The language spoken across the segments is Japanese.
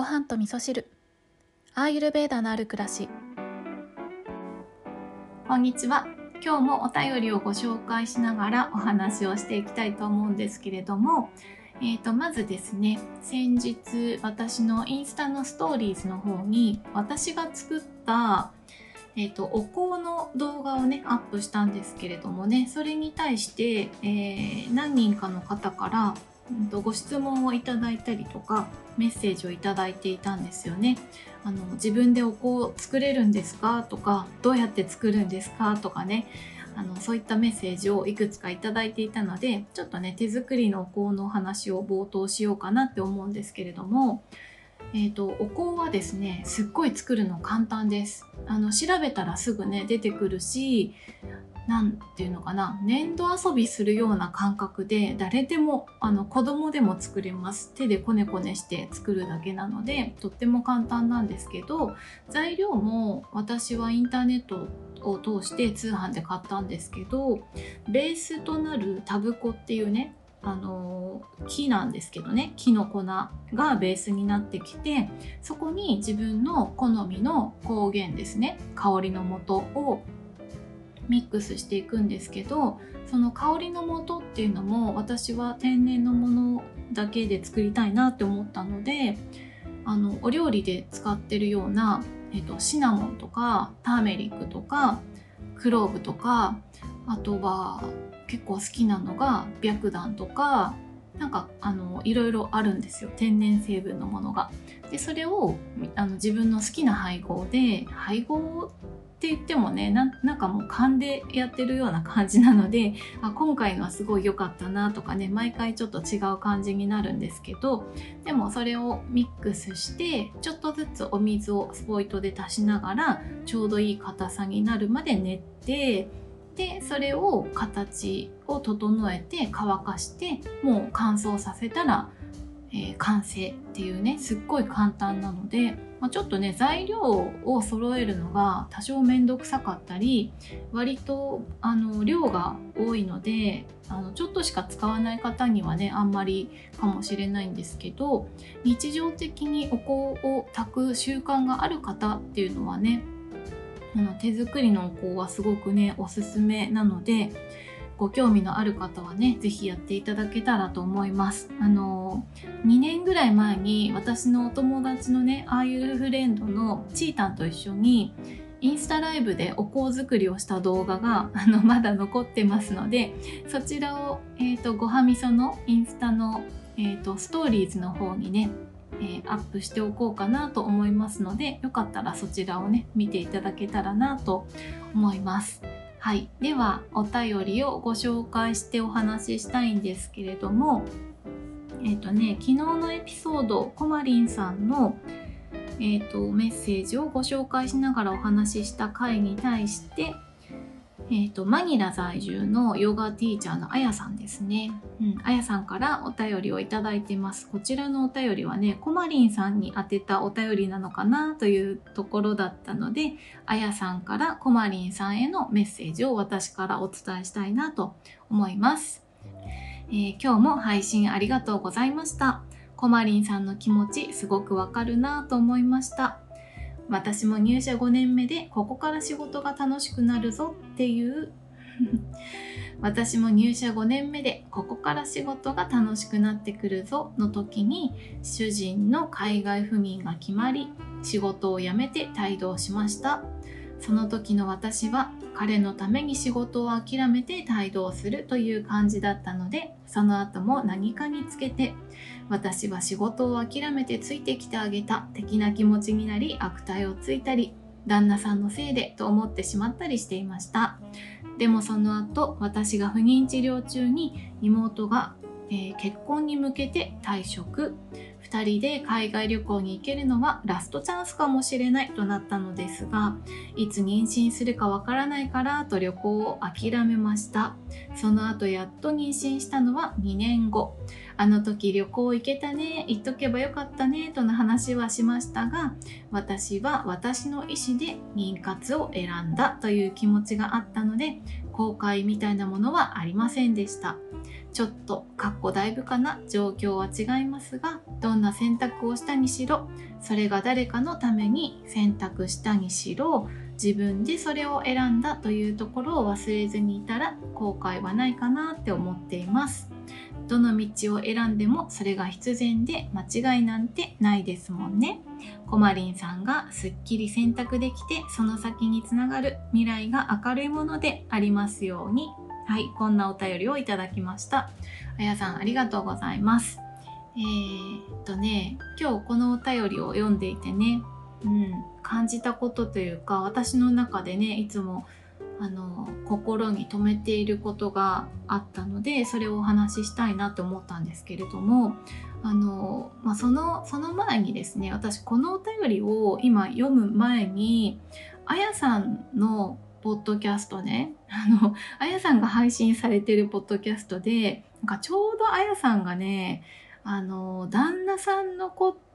ご飯と味噌汁。アーユルベーダのある暮らし。こんにちは。今日もお便りをご紹介しながらお話をしていきたいと思うんですけれどもえーと、まずですね先日私のインスタのストーリーズの方に私が作ったえーと、お香の動画をねアップしたんですけれどもねそれに対して、えー、何人かの方から、うんと、ご質問をいただいたりとかメッセージをいただいていたんですよね。あの自分でお香作れるんですかとかどうやって作るんですかとかねあのそういったメッセージをいくつかいただいていたのでちょっとね手作りのお香のお話を冒頭しようかなって思うんですけれどもえーと、お香はですねすっごい作るの簡単です。あの調べたらすぐね出てくるし何ていうのかな粘土遊びするような感覚で誰でもあの子供でも作れます。手でこねこねして作るだけなのでとっても簡単なんですけど材料も私はインターネットを通して通販で買ったんですけどベースとなるタブコっていうねあの木なんですけどね木の粉がベースになってきてそこに自分の好みの光源ですね香りの素をミックスしていくんですけどその香りの素っていうのも私は天然のものだけで作りたいなって思ったのであのお料理で使ってるような、えっと、シナモンとかターメリックとかクローブとかあとは結構好きなのが白檀とかなんかあのいろいろあるんですよ天然成分のものが。でそれをあの自分の好きな配合で配合って言ってもねなんかもう勘でやってるような感じなのであ今回のはすごい良かったなとかね毎回ちょっと違う感じになるんですけどでもそれをミックスしてちょっとずつお水をスポイトで足しながらちょうどいい硬さになるまで練ってでそれを形を整えて乾かしてもう乾燥させたら、えー、完成っていうねすっごい簡単なので、まあ、ちょっとね材料を揃えるのが多少面倒くさかったり割とあの量が多いのであのちょっとしか使わない方にはねあんまりかもしれないんですけど日常的にお香を炊く習慣がある方っていうのはねあの手作りのお香はすごくねおすすめなのでご興味のある方はね是非やっていただけたらと思います。あの2年ぐらい前に私のお友達のねああいうフレンドのちーたんと一緒にインスタライブでお香作りをした動画があのまだ残ってますのでそちらを、えーと、ごはみそのインスタの、えーとストーリーズの方にねえー、アップしておこうかなと思いますのでよかったらそちらをね見ていただけたらなと思います。はい、ではお便りをご紹介してお話ししたいんですけれどもえっ、ー、とね昨日のエピソードこまりんさんのえーとメッセージをご紹介しながらお話しした回に対してえっ、ー、と、マニラ在住のヨガティーチャーのあやさんですね。うん、あやさんからお便りをいただいてます。こちらのお便りはね、コマリンさんに宛てたお便りなのかなというところだったので、あやさんからコマリンさんへのメッセージを私からお伝えしたいなと思います。えー、今日も配信ありがとうございました。コマリンさんの気持ちすごくわかるなと思いました。私も入社5年目でここから仕事が楽しくなるぞっていう。私も入社5年目でここから仕事が楽しくなってくるぞの時に主人の海外赴任が決まり仕事を辞めて帯同しました。その時の私は彼のために仕事を諦めて帯同するという感じだったのでその後も何かにつけて私は仕事を諦めてついてきてあげた的な気持ちになり悪態をついたり旦那さんのせいでと思ってしまったりしていました。でもその後私が不妊治療中に妹が、えー、結婚に向けて退職。2人で海外旅行に行けるのはラストチャンスかもしれないとなったのですがいつ妊娠するかわからないからと旅行を諦めました。その後やっと妊娠したのは2年後。あの時旅行行けたね行っとけばよかったねとの話はしましたが私は私の意思で妊活を選んだという気持ちがあったので後悔みたいなものはありませんでした。ちょっとかっこだいぶかな？状況は違いますがどんな選択をしたにしろそれが誰かのために選択したにしろ自分でそれを選んだというところを忘れずにいたら後悔はないかなって思っています。どの道を選んでもそれが必然で間違いなんてないですもんね。コマリンさんがすっきり選択できてその先につながる未来が明るいものでありますように。はいこんなお便りをいただきました。あやさんありがとうございます。えー、っとね今日このお便りを読んでいてねうん、感じたことというか私の中でねいつもあの心に留めていることがあったのでそれをお話ししたいなと思ったんですけれどもあの、まあ、そのその前にですね私このお便りを今読む前にあやさんのポッドキャストね あのあやさんが配信されてるポッドキャストでなんかちょうどあやさんがねあの旦那さんのこと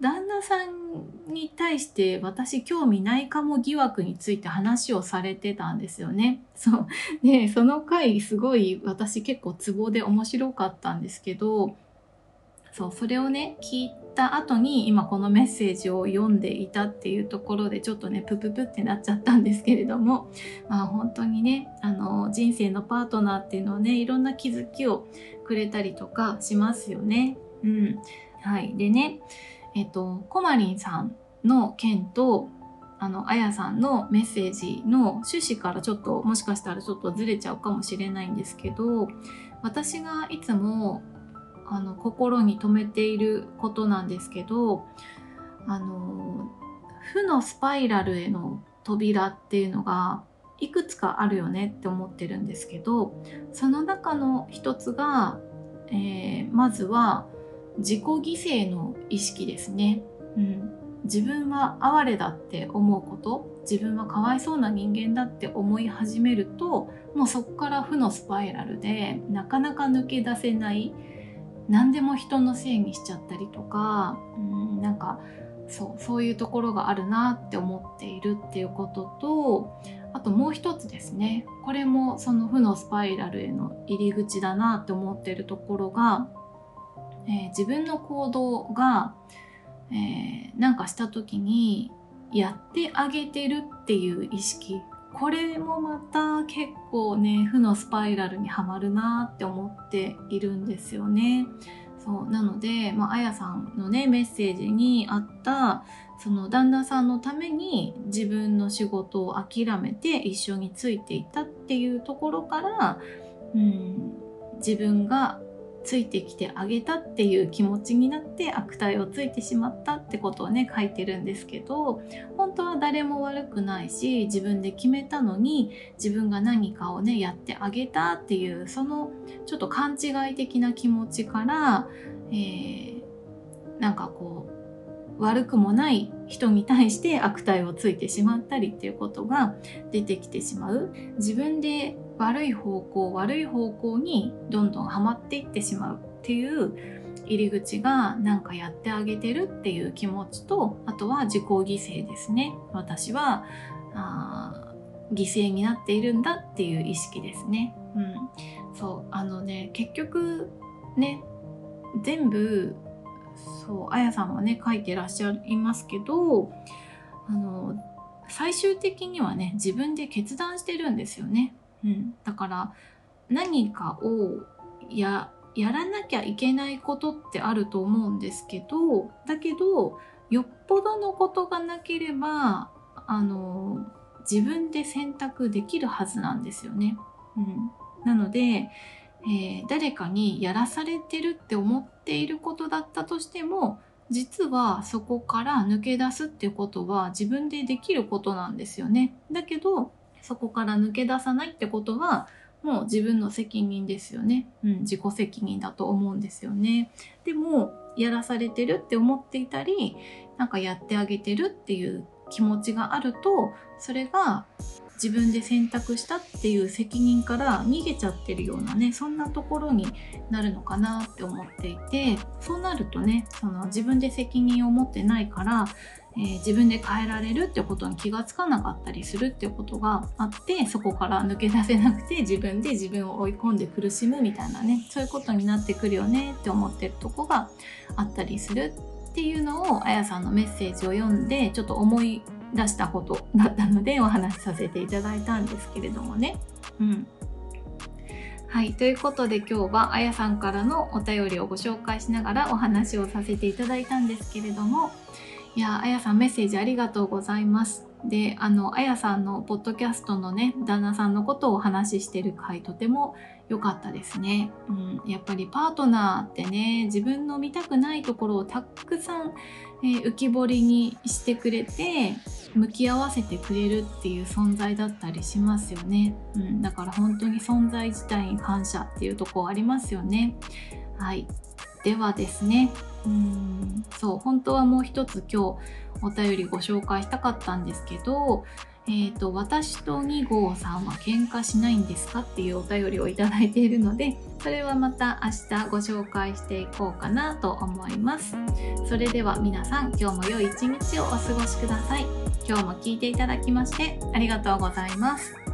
旦那さんに対して私興味ないかも疑惑について話をされてたんですよね。そう。で、その回すごい私結構ツボで面白かったんですけど、そう、それをね、聞いた後に今このメッセージを読んでいたっていうところでちょっとね、プププってなっちゃったんですけれども、まあ本当にね、あの、人生のパートナーっていうのをね、いろんな気づきをくれたりとかしますよね。うん。はい。でね、えっと、コマリンさんの件と、あの、あやさんのメッセージの趣旨からちょっと、もしかしたらちょっとずれちゃうかもしれないんですけど、私がいつも、あの、心に留めていることなんですけど、あの、負のスパイラルへの扉っていうのがいくつかあるよねって思ってるんですけどその中の一つが、えー、まずは自己犠牲の意識ですね。うん、自分は哀れだって思うこと。自分はかわいそうな人間だって思い始めるともうそこから負のスパイラルでなかなか抜け出せない。何でも人のせいにしちゃったりとか、うん、なんかそうそういうところがあるなって思っているっていうこととあともう一つですね。これもその負のスパイラルへの入り口だなって思ってるところがえー、自分の行動が、えー、なんかした時にやってあげてるっていう意識これもまた結構ね負のスパイラルにはまるなって思っているんですよね。そうなので、まあ、やさんのねメッセージにあったその旦那さんのために自分の仕事を諦めて一緒についていたっていうところから、うん、自分がついてきてあげたっていう気持ちになって悪態をついてしまったってことをね書いてるんですけど本当は誰も悪くないし自分で決めたのに自分が何かをねやってあげたっていうそのちょっと勘違い的な気持ちから、えー、なんかこう悪くもない人に対して悪態をついてしまったりっていうことが出てきてしまう。自分で悪い方向悪い方向にどんどんはまっていってしまうっていう入り口がなんかやってあげてるっていう気持ちとあとは自己犠牲ですね。私はあ犠牲になっているんだっていう意識ですね。うん。そうあのね結局ね全部そうあやさんもね書いてらっしゃいますけどあの最終的にはね自分で決断してるんですよね。うん、だから何かをややらなきゃいけないことってあると思うんですけどだけどよっぽどのことがなければあの自分で選択できるはずなんですよね。うん、なので、えー、誰かにやらされてるって思っていることだったとしても実はそこから抜け出すっていうことは自分でできることなんですよね。だけどそこから抜け出さないってことはもう自分の責任ですよね、うん、自己責任だと思うんですよね。でもやらされてるって思っていたりなんかやってあげてるっていう気持ちがあるとそれが自分で選択したっていう責任から逃げちゃってるようなねそんなところになるのかなって思っていてそうなるとねその自分で責任を持ってないからえー、自分で変えられるってことに気がつかなかったりするってことがあってそこから抜け出せなくて自分で自分を追い込んで苦しむみたいなねそういうことになってくるよねって思ってるとこがあったりするっていうのをあやさんのメッセージを読んでちょっと思い出したことだったのでお話しさせていただいたんですけれどもね。うんはい。ということで今日はあやさんからのお便りをご紹介しながらお話をさせていただいたんですけれども、いや、あやさんメッセージありがとうございます。で、あの、あやさんのポッドキャストのね、旦那さんのことをお話ししてる回、とても良かったですね。うん、やっぱりパートナーってね、自分の見たくないところをたくさん、えー、浮き彫りにしてくれて、向き合わせてくれるっていう存在だったりしますよね。うん、だから本当に存在自体に感謝っていうとこありますよね。はい。ではですね、うんそう本当はもう一つ今日お便りご紹介したかったんですけど、えーと、私と2号さんは喧嘩しないんですかっていうお便りをいただいているのでそれはまた明日ご紹介していこうかなと思います。それでは皆さん今日も良い一日をお過ごしください。今日も聞いていただきましてありがとうございます。